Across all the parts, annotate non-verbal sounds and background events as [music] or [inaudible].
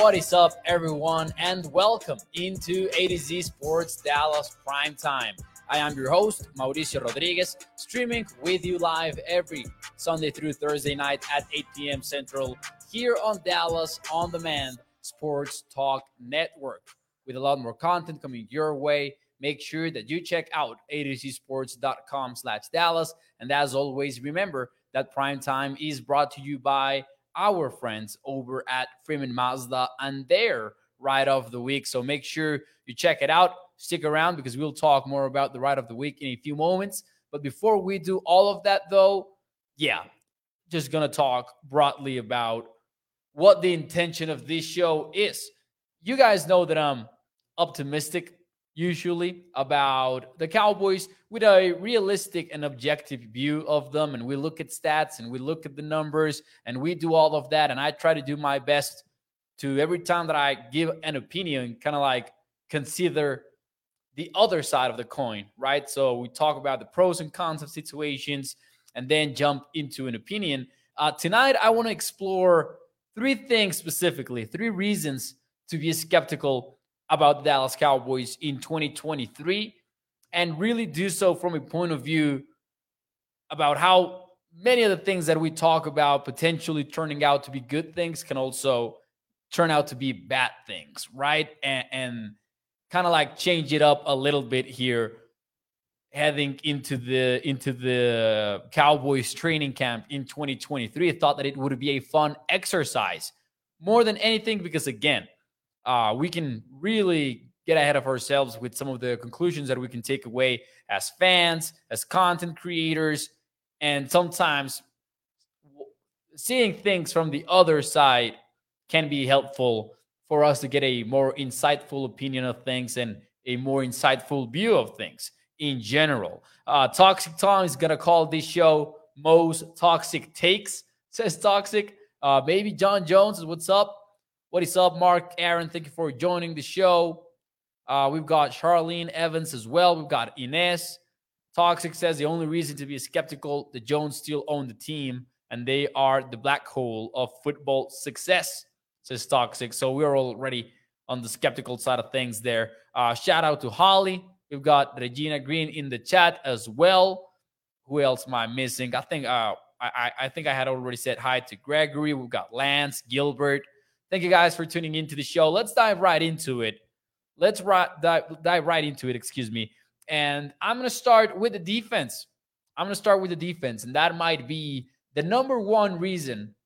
What is up, everyone, and welcome into A to Z Sports Dallas Prime Time. I am your host, Mauricio Rodriguez, streaming with you live every Sunday through Thursday night at 8 p.m. Central here on Dallas On Demand Sports Talk Network. With a lot more content coming your way, make sure that you check out a2zsports.com slash Dallas. And as always, remember that Prime Time is brought to you by our friends over at Freeman Mazda and their ride of the week. So make sure you check it out. Stick around because we'll talk more about the ride of the week in a few moments. But before we do all of that, though, yeah, just gonna talk broadly about what the intention of this show is. You guys know that I'm optimistic usually about the Cowboys with a realistic and objective view of them. And we look at stats and we look at the numbers and we do all of that. And I try to do my best to every time that I give an opinion, kind of like consider the other side of the coin, right? So we talk about the pros and cons of situations and then jump into an opinion. Uh, tonight, I want to explore three things specifically, three reasons to be skeptical about the Dallas Cowboys in 2023 and really do so from a point of view about how many of the things that we talk about potentially turning out to be good things can also turn out to be bad things, right? And, and kind of like change it up a little bit here heading into the into the Cowboys training camp in 2023. I thought that it would be a fun exercise more than anything because again, uh, we can really get ahead of ourselves with some of the conclusions that we can take away as fans, as content creators, and sometimes seeing things from the other side can be helpful for us to get a more insightful opinion of things and a more insightful view of things in general. Uh, Toxic Tom is going to call this show Most Toxic Takes, says Toxic. Uh, maybe John Jones, is what's up? What is up, Mark Aaron? Thank you for joining the show. Uh, we've got Charlene Evans as well. We've got Ines. Toxic says the only reason to be skeptical, the Jones still own the team and they are the black hole of football success, says Toxic. So we're already on the skeptical side of things there. Uh, shout out to Holly. We've got Regina Green in the chat as well. Who else am I missing? I think uh, I, I think I had already said hi to Gregory. We've got Lance, Gilbert, Thank you guys for tuning into the show. Let's dive right into it. Let's dive, dive right into it, excuse me. And I'm going to start with the defense. I'm going to start with the defense. And that might be the number one reason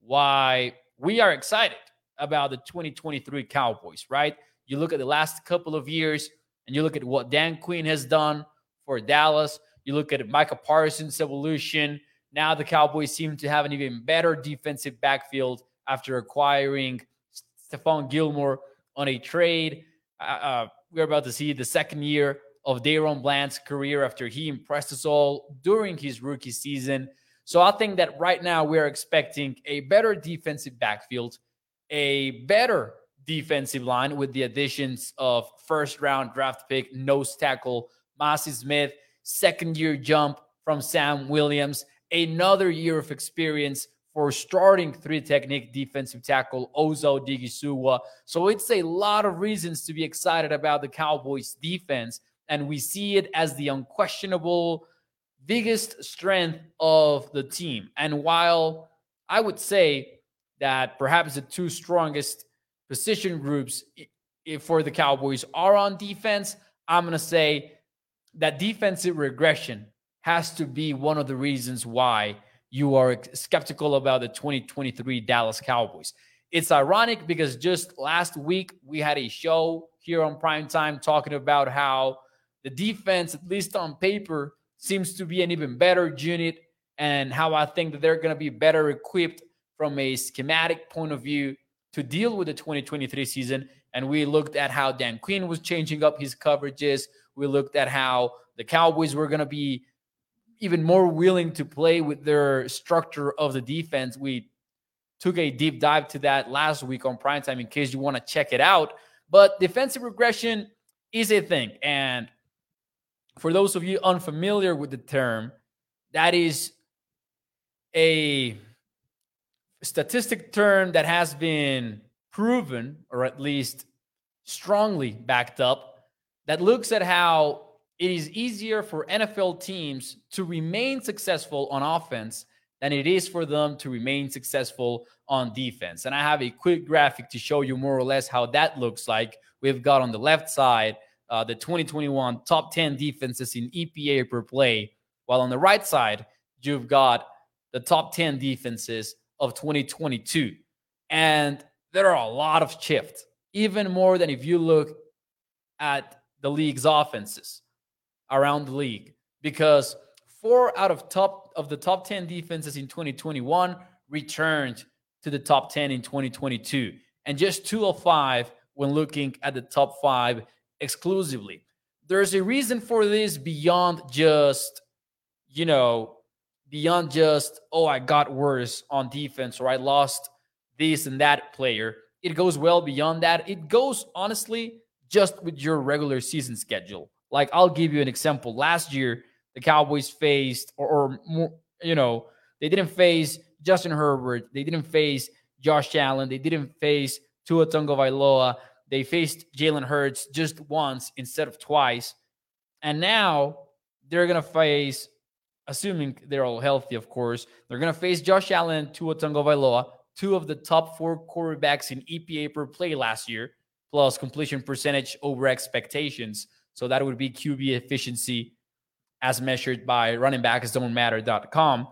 why we are excited about the 2023 Cowboys, right? You look at the last couple of years and you look at what Dan Quinn has done for Dallas. You look at Micah Parsons' evolution. Now the Cowboys seem to have an even better defensive backfield after acquiring Stephon Gilmore on a trade. Uh, uh, we're about to see the second year of DaRon Bland's career after he impressed us all during his rookie season. So I think that right now we're expecting a better defensive backfield, a better defensive line with the additions of first round draft pick nose tackle Mazi Smith, second year jump from Sam Williams, another year of experience for starting three technique defensive tackle Osa Odighizuwa. So it's a lot of reasons to be excited about the Cowboys defense. And we see it as the unquestionable biggest strength of the team. And while I would say that perhaps the two strongest position groups for the Cowboys are on defense, I'm going to say that defensive regression has to be one of the reasons why you are skeptical about the 2023 Dallas Cowboys. It's ironic because just last week we had a show here on prime time talking about how the defense, at least on paper, seems to be an even better unit and how I think that they're going to be better equipped from a schematic point of view to deal with the 2023 season. And we looked at how Dan Quinn was changing up his coverages. We looked at how the Cowboys were going to be even more willing to play with their structure of the defense. We took a deep dive to that last week on primetime in case you want to check it out. But defensive regression is a thing. And for those of you unfamiliar with the term, that is a statistic term that has been proven, or at least strongly backed up, that looks at how it is easier for NFL teams to remain successful on offense than it is for them to remain successful on defense. And I have a quick graphic to show you more or less how that looks like. We've got on the left side uh, the 2021 top 10 defenses in EPA per play, while on the right side, you've got the top 10 defenses of 2022. And there are a lot of shifts, even more than if you look at the league's offenses around the league, because four out of top of the top 10 defenses in 2021 returned to the top 10 in 2022, and just two of five when looking at the top five exclusively. There's a reason for this beyond just, you know, beyond just, oh, I got worse on defense or I lost this and that player. It goes well beyond that. It goes honestly just with your regular season schedule. Like I'll give you an example. Last year, the Cowboys faced, or, or more, you know, they didn't face Justin Herbert. They didn't face Josh Allen. They didn't face Tua Tagovailoa. They faced Jalen Hurts just once instead of twice. And now they're to face, assuming they're all healthy, of course, they're to face Josh Allen, Tua Tagovailoa, two of the top four quarterbacks in EPA per play last year, plus completion percentage over expectations. So that would be QB efficiency as measured by running back matter.com.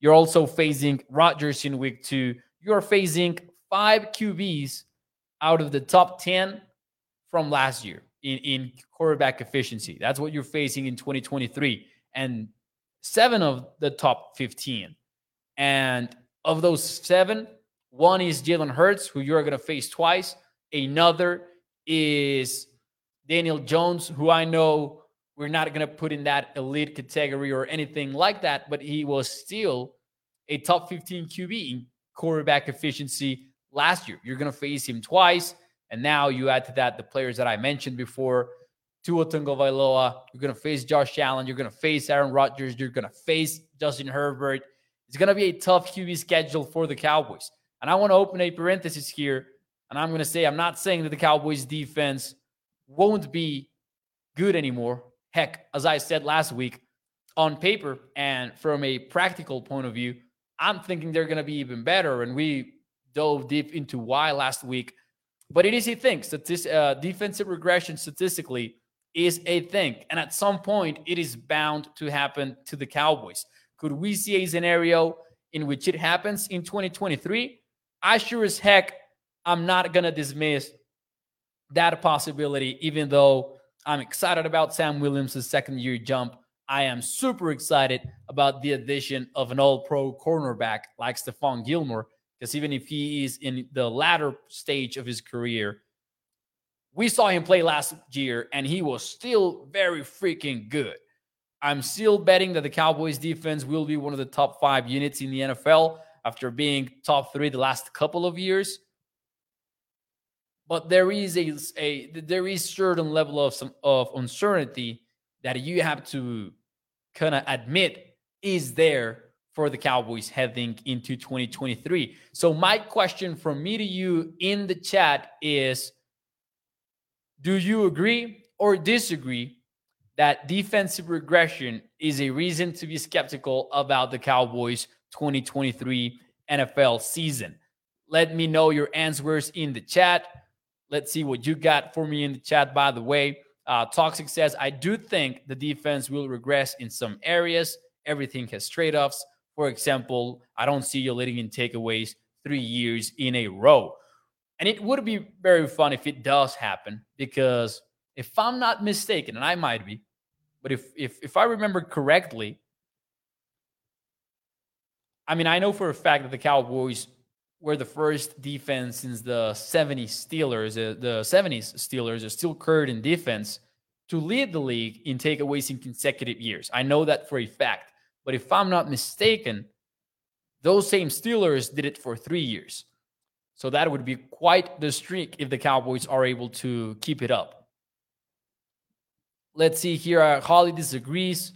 You're also facing Rodgers in week two. You're facing five QBs out of the top 10 from last year in, in quarterback efficiency. That's what you're facing in 2023. And seven of the top 15. And of those seven, one is Jalen Hurts, who you're going to face twice. Another is Daniel Jones, who I know we're not going to put in that elite category or anything like that, but he was still a top 15 QB in quarterback efficiency last year. You're going to face him twice. And now you add to that the players that I mentioned before Tua Tagovailoa. You're going to face Josh Allen. You're going to face Aaron Rodgers. You're going to face Justin Herbert. It's going to be a tough QB schedule for the Cowboys. And I want to open a parenthesis here. And I'm going to say, I'm not saying that the Cowboys defense won't be good anymore. Heck, as I said last week, on paper and from a practical point of view, I'm thinking they're going to be even better. And we dove deep into why last week. But it is a thing. Statist- uh, defensive regression statistically is a thing. And at some point, it is bound to happen to the Cowboys. Could we see a scenario in which it happens in 2023? I sure as heck, I'm not going to dismiss that possibility, even though I'm excited about Sam Williams' second year jump. I am super excited about the addition of an all pro cornerback like Stephon Gilmore because even if he is in the latter stage of his career, we saw him play last year and he was still very freaking good. I'm still betting that the Cowboys defense will be one of the top five units in the NFL after being top three the last couple of years. But there is a, a there is certain level of some of uncertainty that you have to kind of admit is there for the Cowboys heading into 2023. So, my question from me to you in the chat is Do you agree or disagree that defensive regression is a reason to be skeptical about the Cowboys 2023 NFL season? Let me know your answers in the chat. Let's see what you got for me in the chat, by the way. Uh, Toxic says, I do think the defense will regress in some areas. Everything has trade offs. For example, I don't see you letting in takeaways three years in a row. And it would be very fun if it does happen because if I'm not mistaken, and I might be, but if if if I remember correctly, I mean, I know for a fact that the Cowboys were the first defense since the 70s Steelers, uh, the 70s Steelers are still current in defense to lead the league in takeaways in consecutive years. I know that for a fact. But if I'm not mistaken, those same Steelers did it for three years. So that would be quite the streak if the Cowboys are able to keep it up. Let's see here. Uh, Holly disagrees.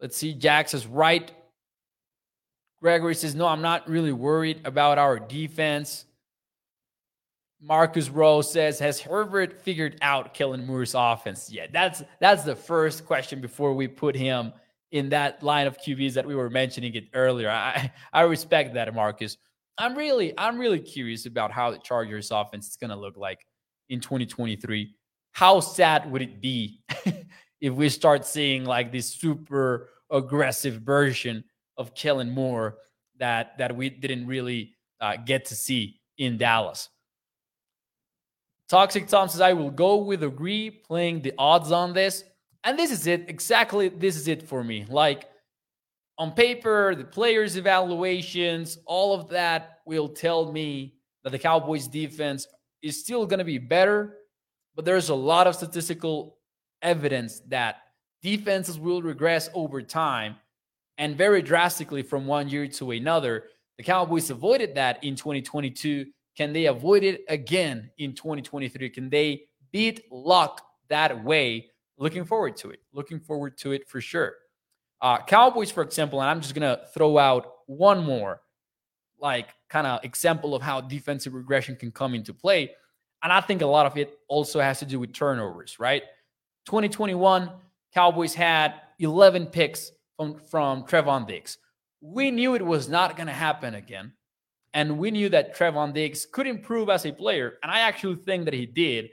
Let's see. Jack says right. Gregory says, no, I'm not really worried about our defense. Marcus Rose says, has Herbert figured out Kellen Moore's offense yet? That's that's the first question before we put him in that line of QBs that we were mentioning it earlier. I I respect that, Marcus. I'm really I'm really curious about how the Chargers offense is going to look like in 2023. How sad would it be [laughs] if we start seeing like this super aggressive version of Kellen Moore that that we didn't really uh, get to see in Dallas? Toxic Tom says, I will go with agree playing the odds on this. And this is it. Exactly. This is it for me. Like on paper, the players' evaluations, all of that will tell me that the Cowboys defense is still going to be better. But there's a lot of statistical evidence that defenses will regress over time and very drastically from one year to another. The Cowboys avoided that in 2022 can they avoid it again in 2023? Can they beat luck that way? Looking forward to it. Looking forward to it for sure. Uh, Cowboys, for example, and I'm just going to throw out one more, like kind of example of how defensive regression can come into play. And I think a lot of it also has to do with turnovers, right? 2021, Cowboys had 11 picks from, from Trevon Diggs. We knew it was not going to happen again. And we knew that Trevon Diggs could improve as a player. And I actually think that he did.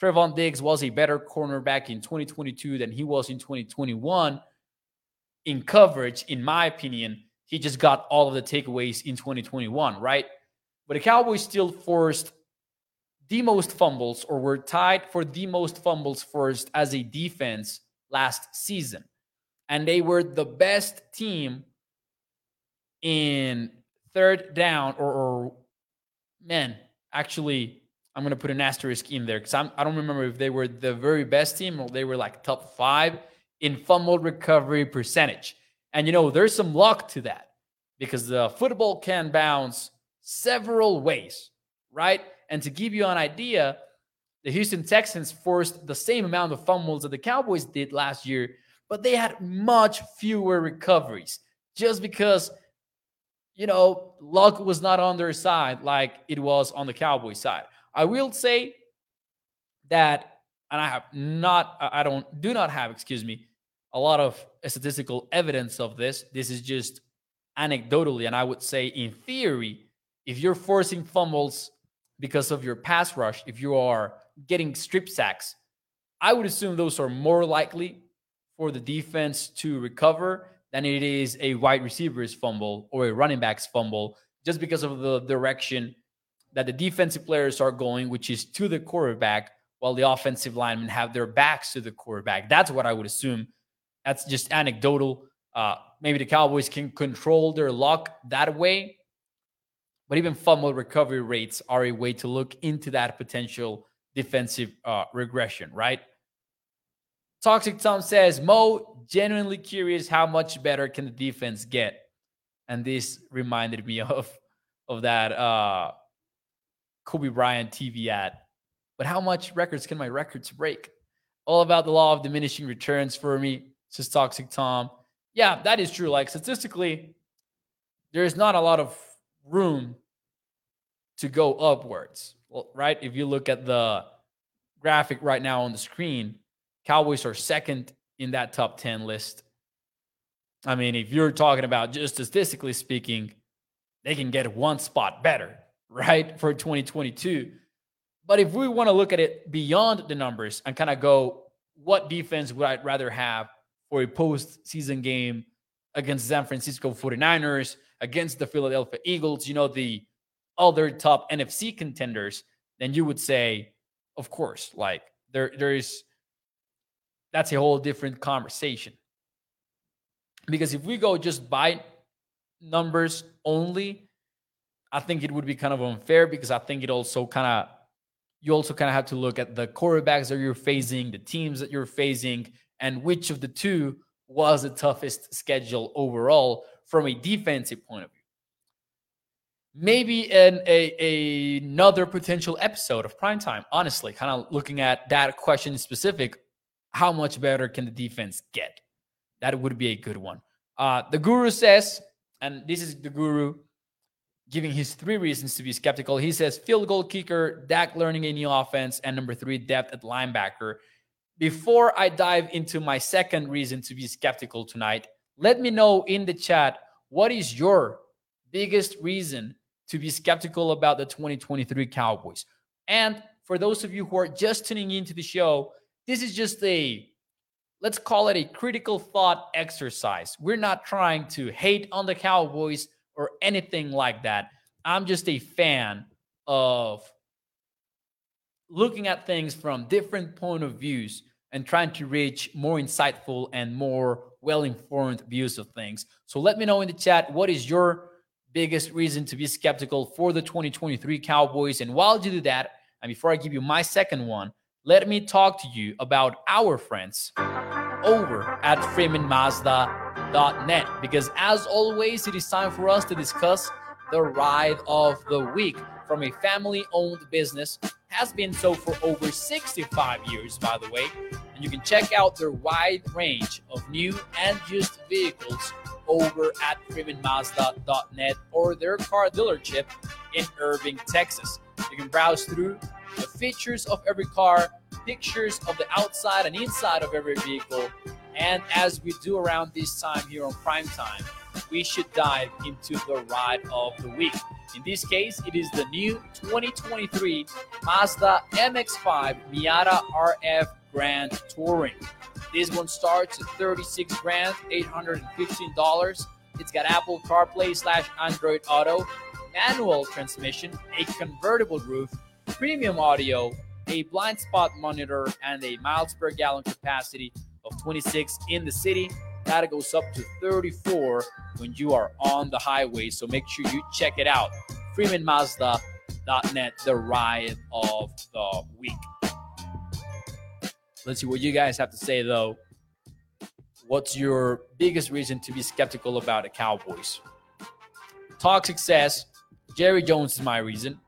Trevon Diggs was a better cornerback in 2022 than he was in 2021 in coverage, in my opinion. He just got all of the takeaways in 2021, right? But the Cowboys still forced the most fumbles or were tied for the most fumbles forced as a defense last season. And they were the best team in third down or, or man, actually, I'm gonna put an asterisk in there because I don't remember if they were the very best team or they were like top five in fumble recovery percentage. And you know, there's some luck to that because the football can bounce several ways, right? And to give you an idea, the Houston Texans forced the same amount of fumbles that the Cowboys did last year, but they had much fewer recoveries just because you know, luck was not on their side like it was on the Cowboys side. I will say that, and I have not, I don't, do not have, excuse me, a lot of statistical evidence of this. This is just anecdotally, and I would say in theory, if you're forcing fumbles because of your pass rush, if you are getting strip sacks, I would assume those are more likely for the defense to recover than it is a wide receiver's fumble or a running back's fumble just because of the direction that the defensive players are going, which is to the quarterback, while the offensive linemen have their backs to the quarterback. That's what I would assume. That's just anecdotal. Uh, maybe the Cowboys can control their luck that way. But even fumble recovery rates are a way to look into that potential defensive uh, regression, right? Toxic Tom says, Mo, genuinely curious how much better can the defense get? And this reminded me [laughs] of, of that uh, Kobe Bryant TV ad. But how much records can my records break? All about the law of diminishing returns for me, says Toxic Tom. Yeah, that is true. Like statistically, there's not a lot of room to go upwards, well, right? If you look at the graphic right now on the screen, Cowboys are second in that top 10 list. I mean, if you're talking about just statistically speaking, they can get one spot better, [laughs] right, for 2022. But if we want to look at it beyond the numbers and kind of go, what defense would I rather have for a postseason game against San Francisco 49ers, against the Philadelphia Eagles, you know, the other top NFC contenders, then you would say, of course, like there there is that's a whole different conversation. Because if we go just by numbers only, I think it would be kind of unfair because I think it also kind of you also kind of have to look at the quarterbacks that you're facing, the teams that you're facing, and which of the two was the toughest schedule overall from a defensive point of view. Maybe an, a, a another potential episode of primetime, honestly, kind of looking at that question specific. How much better can the defense get? That would be a good one. Uh, the guru says, and this is the guru giving his three reasons to be skeptical. He says field goal kicker, Dak learning a new offense, and number three, depth at linebacker. Before I dive into my second reason to be skeptical tonight, let me know in the chat what is your biggest reason to be skeptical about the 2023 Cowboys. And for those of you who are just tuning into the show, this is just a let's call it a critical thought exercise. We're not trying to hate on the Cowboys or anything like that. I'm just a fan of looking at things from different point of views and trying to reach more insightful and more well-informed views of things. So let me know in the chat what is your biggest reason to be skeptical for the 2023 Cowboys and while you do that, and before I give you my second one, let me talk to you about our friends over at FreemanMazda.net because, as always, it is time for us to discuss the ride of the week from a family owned business. Has been so for over 65 years, by the way. And you can check out their wide range of new and used vehicles over at FreemanMazda.net or their car dealership in Irving, Texas. You can browse through the features of every car, pictures of the outside and inside of every vehicle. And as we do around this time here on Prime Time, we should dive into the ride of the week. In this case, it is the new 2023 Mazda MX5 Miata RF Grand Touring. This one starts at 36 grand, $815. It's got Apple CarPlay slash Android Auto, manual transmission, a convertible roof, premium audio, a blind spot monitor, and a miles per gallon capacity of 26 in the city. That goes up to 34 when you are on the highway. So make sure you check it out. FreemanMazda.net, the ride of the week. Let's see what you guys have to say, though. What's your biggest reason to be skeptical about the Cowboys? Talk success. Jerry Jones is my reason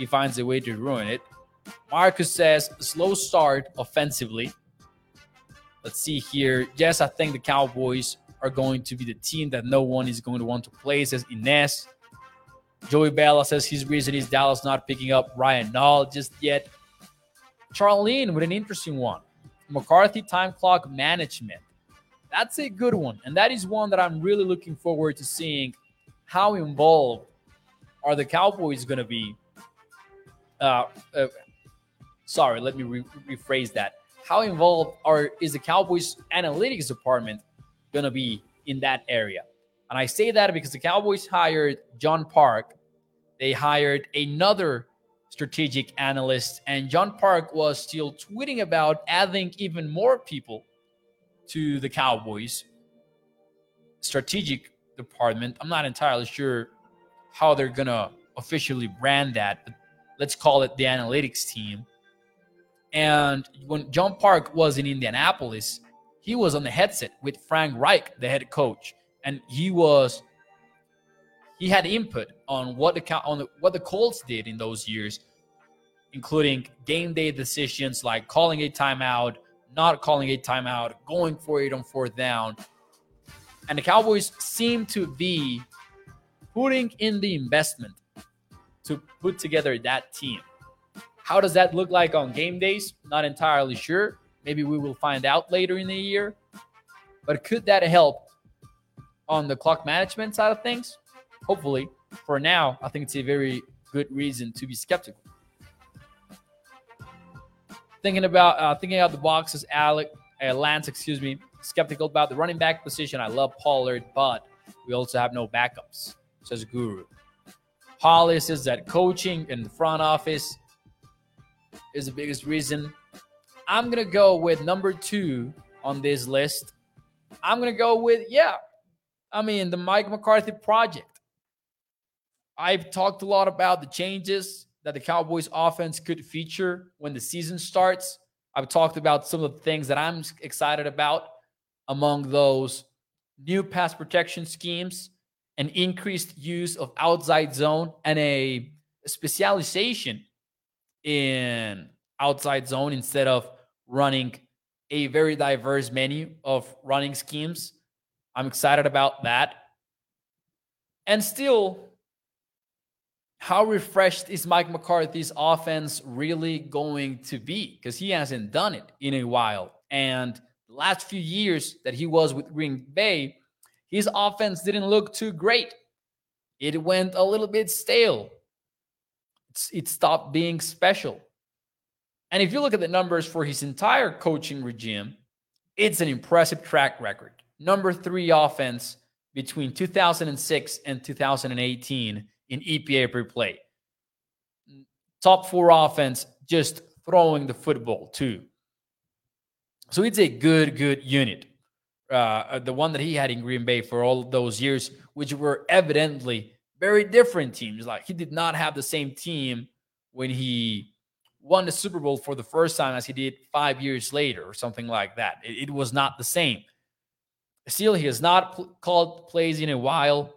he finds a way to ruin it. Marcus says, slow start offensively. Let's see here. Yes, I think the Cowboys are going to be the team that no one is going to want to play, says Ines. Joey Bella says his reason is Dallas not picking up Ryan Nall just yet. Charlene with an interesting one. McCarthy time clock management. That's a good one. And that is one that I'm really looking forward to seeing how involved are the Cowboys going to be uh, uh, sorry, let me re- rephrase that. How involved are is the Cowboys analytics department going to be in that area? And I say that because the Cowboys hired John Park. They hired another strategic analyst, and John Park was still tweeting about adding even more people to the Cowboys strategic department. I'm not entirely sure how they're gonna officially brand that, but let's call it the analytics team. And when John Park was in Indianapolis, he was on the headset with Frank Reich, the head coach, and he was he had input on what the on the, what the Colts did in those years, including game day decisions like calling a timeout, not calling a timeout, going for it on fourth down. And the Cowboys seem to be putting in the investment to put together that team. How does that look like on game days? Not entirely sure. Maybe we will find out later in the year. But could that help on the clock management side of things? Hopefully. For now, I think it's a very good reason to be skeptical. Thinking about uh, thinking out the boxes, Alec, uh, Lance, excuse me, skeptical about the running back position. I love Pollard, but we also have no backups, says Guru. Holly is that coaching in the front office is the biggest reason. I'm going to go with number two on this list. I'm going to go with, yeah, I mean, the Mike McCarthy project. I've talked a lot about the changes that the Cowboys offense could feature when the season starts. I've talked about some of the things that I'm excited about. Among those, new pass protection schemes, an increased use of outside zone, and a specialization in outside zone instead of running a very diverse menu of running schemes. I'm excited about that. And still, how refreshed is Mike McCarthy's offense really going to be? Because he hasn't done it in a while. And the last few years that he was with Green Bay, his offense didn't look too great. It went a little bit stale. It stopped being special. And if you look at the numbers for his entire coaching regime, it's an impressive track record. Number three offense between 2006 and 2018 in EPA per play. Top four offense, just throwing the football too. So it's a good, good unit. Uh, the one that he had in Green Bay for all those years, which were evidently very different teams. Like he did not have the same team when he won the Super Bowl for the first time as he did five years later, or something like that. It, it was not the same. Still, he has not pl- called plays in a while.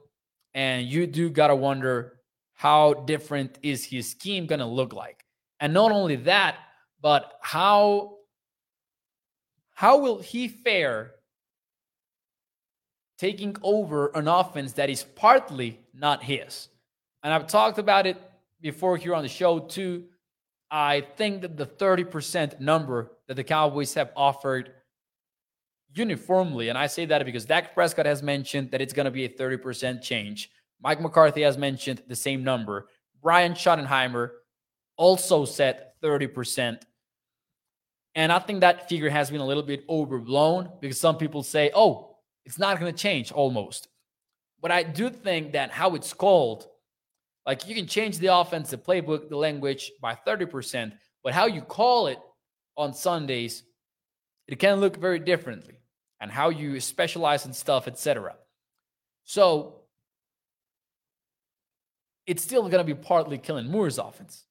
And you do got to wonder how different is his scheme to look like? And not only that, but how how will he fare taking over an offense that is partly not his? And I've talked about it before here on the show too. I think that the 30% number that the Cowboys have offered uniformly. And I say that because Dak Prescott has mentioned that it's going to be a 30% change. Mike McCarthy has mentioned the same number. Brian Schottenheimer also said 30%. And I think that figure has been a little bit overblown because some people say, oh, it's not going to change almost. But I do think that how it's called, like you can change the offense, the playbook, the language by 30%, but how you call it on Sundays, it can look very differently and how you specialize in stuff, etc. So it's still going to be partly Kellen Moore's offense.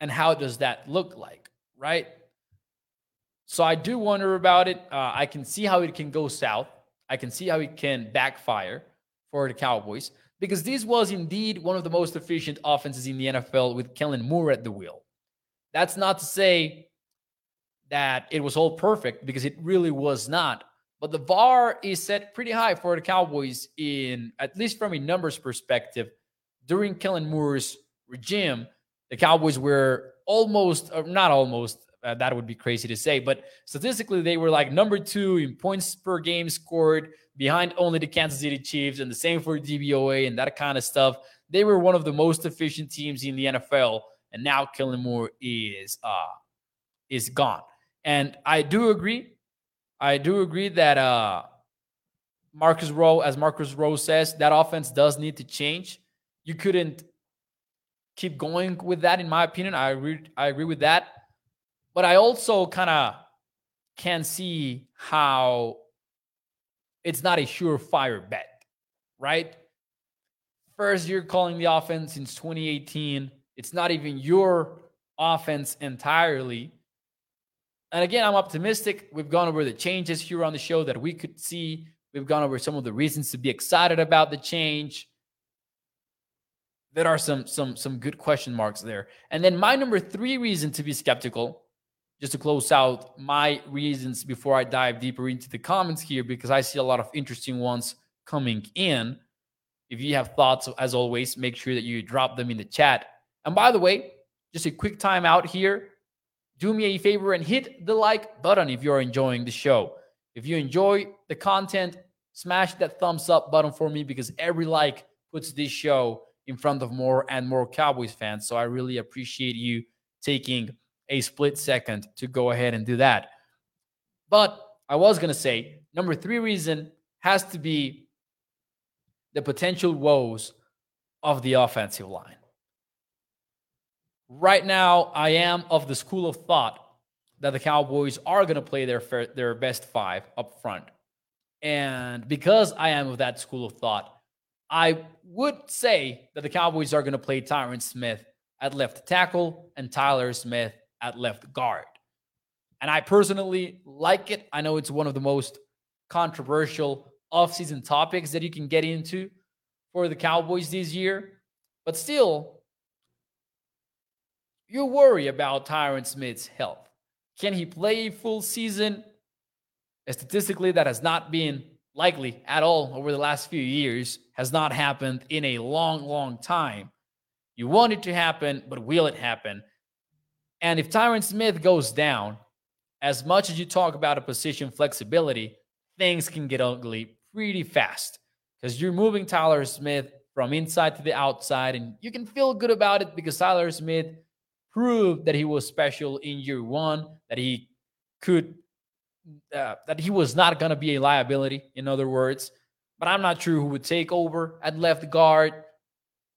And how does that look like, right? So I do wonder about it. Uh, I can see how it can go south. I can see how it can backfire for the Cowboys because this was indeed one of the most efficient offenses in the NFL with Kellen Moore at the wheel. That's not to say that it was all perfect because it really was not. But the bar is set pretty high for the Cowboys in at least from a numbers perspective. During Kellen Moore's regime, the Cowboys were almost, or not almost, uh, that would be crazy to say, but statistically, they were like number two in points per game scored, behind only the Kansas City Chiefs, and the same for DVOA and that kind of stuff. They were one of the most efficient teams in the NFL, and now Kellen Moore is uh is gone. And I do agree I do agree that uh, Marcus Rowe, as Marcus Rowe says, that offense does need to change. You couldn't keep going with that, in my opinion. I agree. I agree with that, but I also kind of can see how it's not a surefire bet, right? First, you're calling the offense since 2018. It's not even your offense entirely. And again, I'm optimistic. We've gone over the changes here on the show that we could see. We've gone over some of the reasons to be excited about the change. There are some some some good question marks there. And then my number 3 reason to be skeptical, just to close out my reasons before I dive deeper into the comments here because I see a lot of interesting ones coming in. If you have thoughts as always, make sure that you drop them in the chat. And by the way, just a quick time out here do me a favor and hit the like button if you're enjoying the show. If you enjoy the content, smash that thumbs up button for me because every like puts this show in front of more and more Cowboys fans. So I really appreciate you taking a split second to go ahead and do that. But I was going to say number three reason has to be the potential woes of the offensive line. Right now, I am of the school of thought that the Cowboys are going to play their fair, their best five up front. And because I am of that school of thought, I would say that the Cowboys are going to play Tyron Smith at left tackle and Tyler Smith at left guard. And I personally like it. I know it's one of the most controversial offseason topics that you can get into for the Cowboys this year. But still, you worry about Tyron Smith's health. Can he play a full season? Statistically, that has not been likely at all over the last few years, has not happened in a long, long time. You want it to happen, but will it happen? And if Tyron Smith goes down, as much as you talk about a position flexibility, things can get ugly pretty fast because you're moving Tyler Smith from inside to the outside, and you can feel good about it because Tyler Smith proved that he was special in year one, that he could, uh, that he was not going to be a liability, in other words. But I'm not sure who would take over at left guard.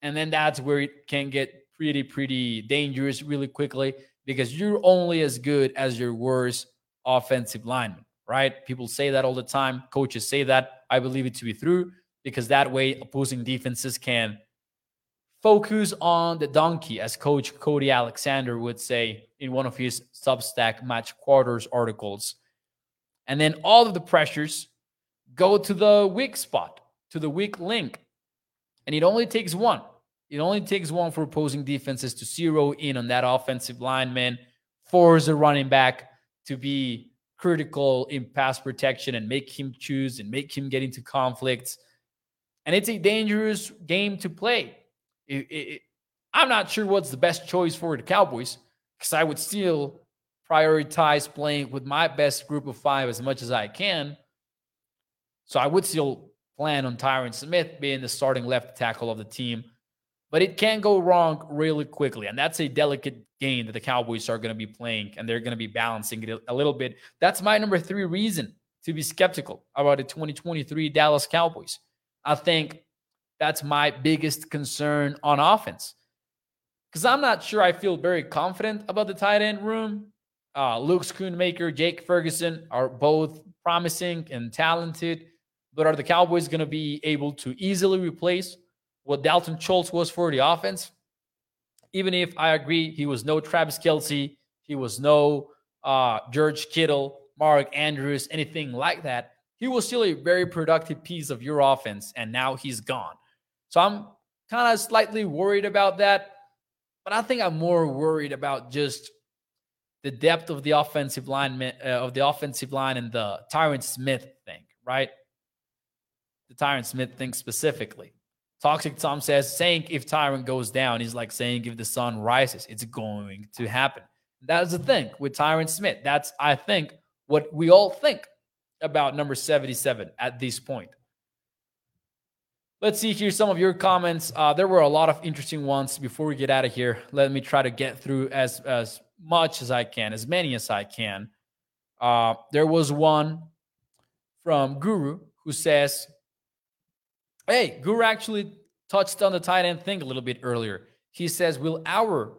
And then that's where it can get pretty, pretty dangerous really quickly because you're only as good as your worst offensive lineman, right? People say that all the time. Coaches say that. I believe it to be true because that way opposing defenses can focus on the donkey, as Coach Cody Alexander would say in one of his Substack Match Quarters articles. And then all of the pressures go to the weak spot, to the weak link. And it only takes one. It only takes one for opposing defenses to zero in on that offensive lineman, force a running back to be critical in pass protection and make him choose and make him get into conflicts. And it's a dangerous game to play. It, it, I'm not sure what's the best choice for the Cowboys because I would still prioritize playing with my best group of five as much as I can. So I would still plan on Tyron Smith being the starting left tackle of the team but it can go wrong really quickly. And that's a delicate game that the Cowboys are going to be playing, and they're going to be balancing it a little bit. That's my number three reason to be skeptical about the 2023 Dallas Cowboys. I think that's my biggest concern on offense. Because I'm not sure I feel very confident about the tight end room. Uh, Luke Schoonmaker, Jake Ferguson are both promising and talented, but are the Cowboys going to be able to easily replace what Dalton Schultz was for the offense. Even if I agree he was no Travis Kelce, he was no uh, George Kittle, Mark Andrews, anything like that, he was still a very productive piece of your offense, and now he's gone. So I'm kind of slightly worried about that, but I think I'm more worried about just the depth of the offensive line uh, of the offensive line and the Tyron Smith thing, right? The Tyron Smith thing specifically. Toxic Tom says, saying if Tyron goes down, he's like saying if the sun rises, it's going to happen. That's the thing with Tyron Smith. That's, I think, what we all think about number 77 at this point. Let's see here some of your comments. Uh, there were a lot of interesting ones before we get out of here. Let me try to get through as, as much as I can, as many as I can. Uh, there was one from Guru who says, Hey, Guru actually touched on the tight end thing a little bit earlier. He says, Will our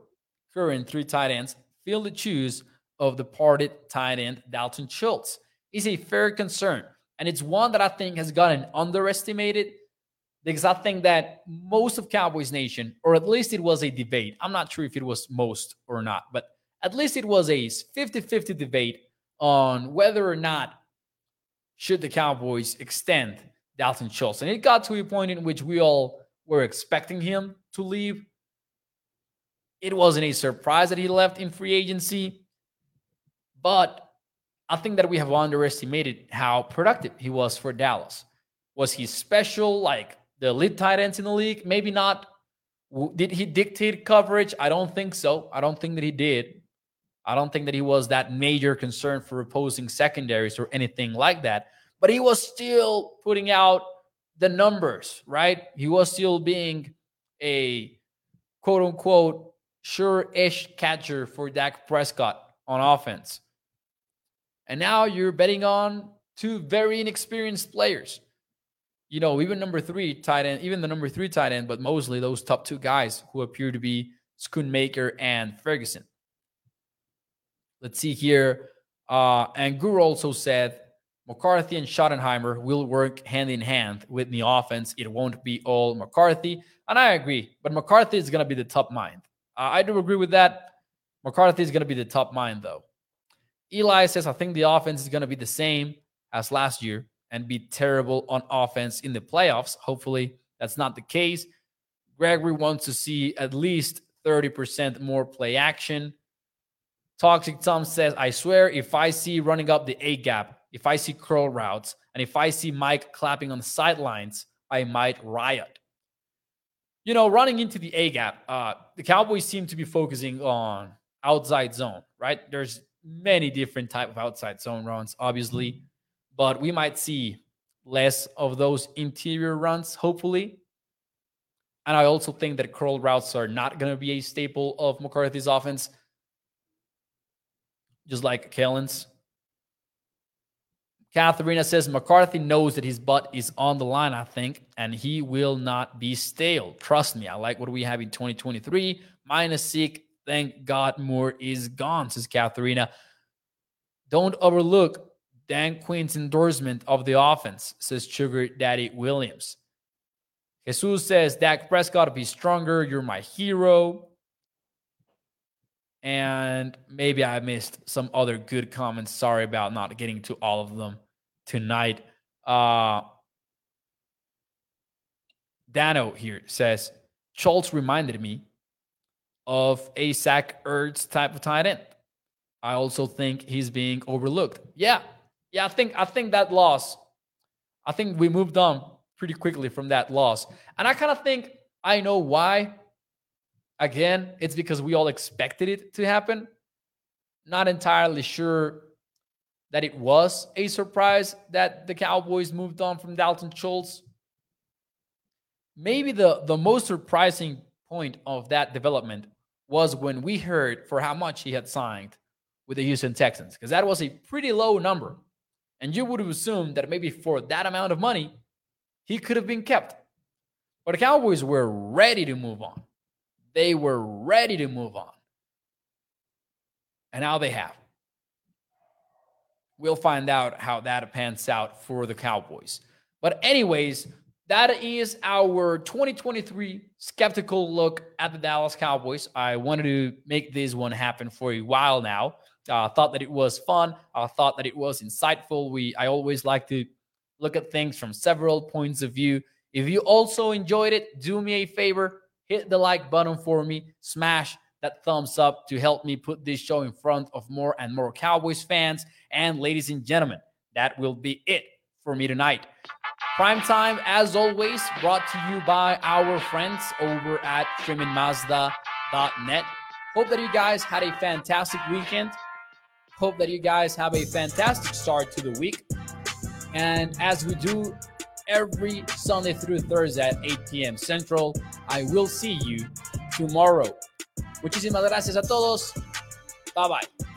current three tight ends fill the shoes of the parted tight end Dalton Schultz? Is a fair concern. And it's one that I think has gotten underestimated because I think that most of Cowboys Nation, or at least it was a debate, I'm not sure if it was most or not, but at least it was a 50 50 debate on whether or not should the Cowboys extend Dalton Schultz. And it got to a point in which we all were expecting him to leave. It wasn't a surprise that he left in free agency, but I think that we have underestimated how productive he was for Dallas. Was he special like the elite tight ends in the league? Maybe not. Did he dictate coverage? I don't think so. I don't think that he did. I don't think that he was that major concern for opposing secondaries or anything like that but he was still putting out the numbers, right? He was still being a quote unquote sure ish catcher for Dak Prescott on offense. And now you're betting on two very inexperienced players. You know, even number three tight end, even the number three tight end, but mostly those top two guys who appear to be Schoonmaker and Ferguson. Let's see here. Uh, and Guru also said McCarthy and Schottenheimer will work hand in hand with the offense. It won't be all McCarthy. And I agree, but McCarthy is going to be the top mind. Uh, I do agree with that. McCarthy is going to be the top mind, though. Eli says, I think the offense is going to be the same as last year and be terrible on offense in the playoffs. Hopefully, that's not the case. Gregory wants to see at least 30% more play action. Toxic Tom says, I swear, if I see running up the A gap, if I see curl routes, and if I see Mike clapping on the sidelines, I might riot. You know, running into the A gap, uh, the Cowboys seem to be focusing on outside zone, right? There's many different type of outside zone runs, obviously, but we might see less of those interior runs, hopefully. And I also think that curl routes are not going to be a staple of McCarthy's offense, just like Kellen's. Katharina says McCarthy knows that his butt is on the line, I think, and he will not be stale. Trust me, I like what we have in 2023. Minus sick. Thank God Moore is gone, says Katharina. Don't overlook Dan Quinn's endorsement of the offense, says Sugar Daddy Williams. Jesus says, Dak Prescott, be stronger. You're my hero. And maybe I missed some other good comments. Sorry about not getting to all of them tonight. Uh, Dano here says, Schultz reminded me of a Zach Ertz type of tight end. I also think he's being overlooked. Yeah, yeah, I think I think that loss. I think we moved on pretty quickly from that loss. And I kind of think I know why. Again, it's because we all expected it to happen. Not entirely sure that it was a surprise that the Cowboys moved on from Dalton Schultz. Maybe the, the most surprising point of that development was when we heard for how much he had signed with the Houston Texans, because that was a pretty low number. And you would have assumed that maybe for that amount of money, he could have been kept. But the Cowboys were ready to move on. They were ready to move on. And now they have. We'll find out how that pans out for the Cowboys. But, anyways, that is our 2023 skeptical look at the Dallas Cowboys. I wanted to make this one happen for a while now. I uh, thought that it was fun. I thought that it was insightful. We I always like to look at things from several points of view. If you also enjoyed it, do me a favor, hit the like button for me, smash that thumbs up to help me put this show in front of more and more Cowboys fans. And ladies and gentlemen, that will be it for me tonight. Prime time, as always, brought to you by our friends over at streamingmazda.net. Hope that you guys had a fantastic weekend. Hope that you guys have a fantastic start to the week. And as we do every Sunday through Thursday at 8 p.m. Central, I will see you tomorrow. Muchísimas gracias a todos. Bye bye.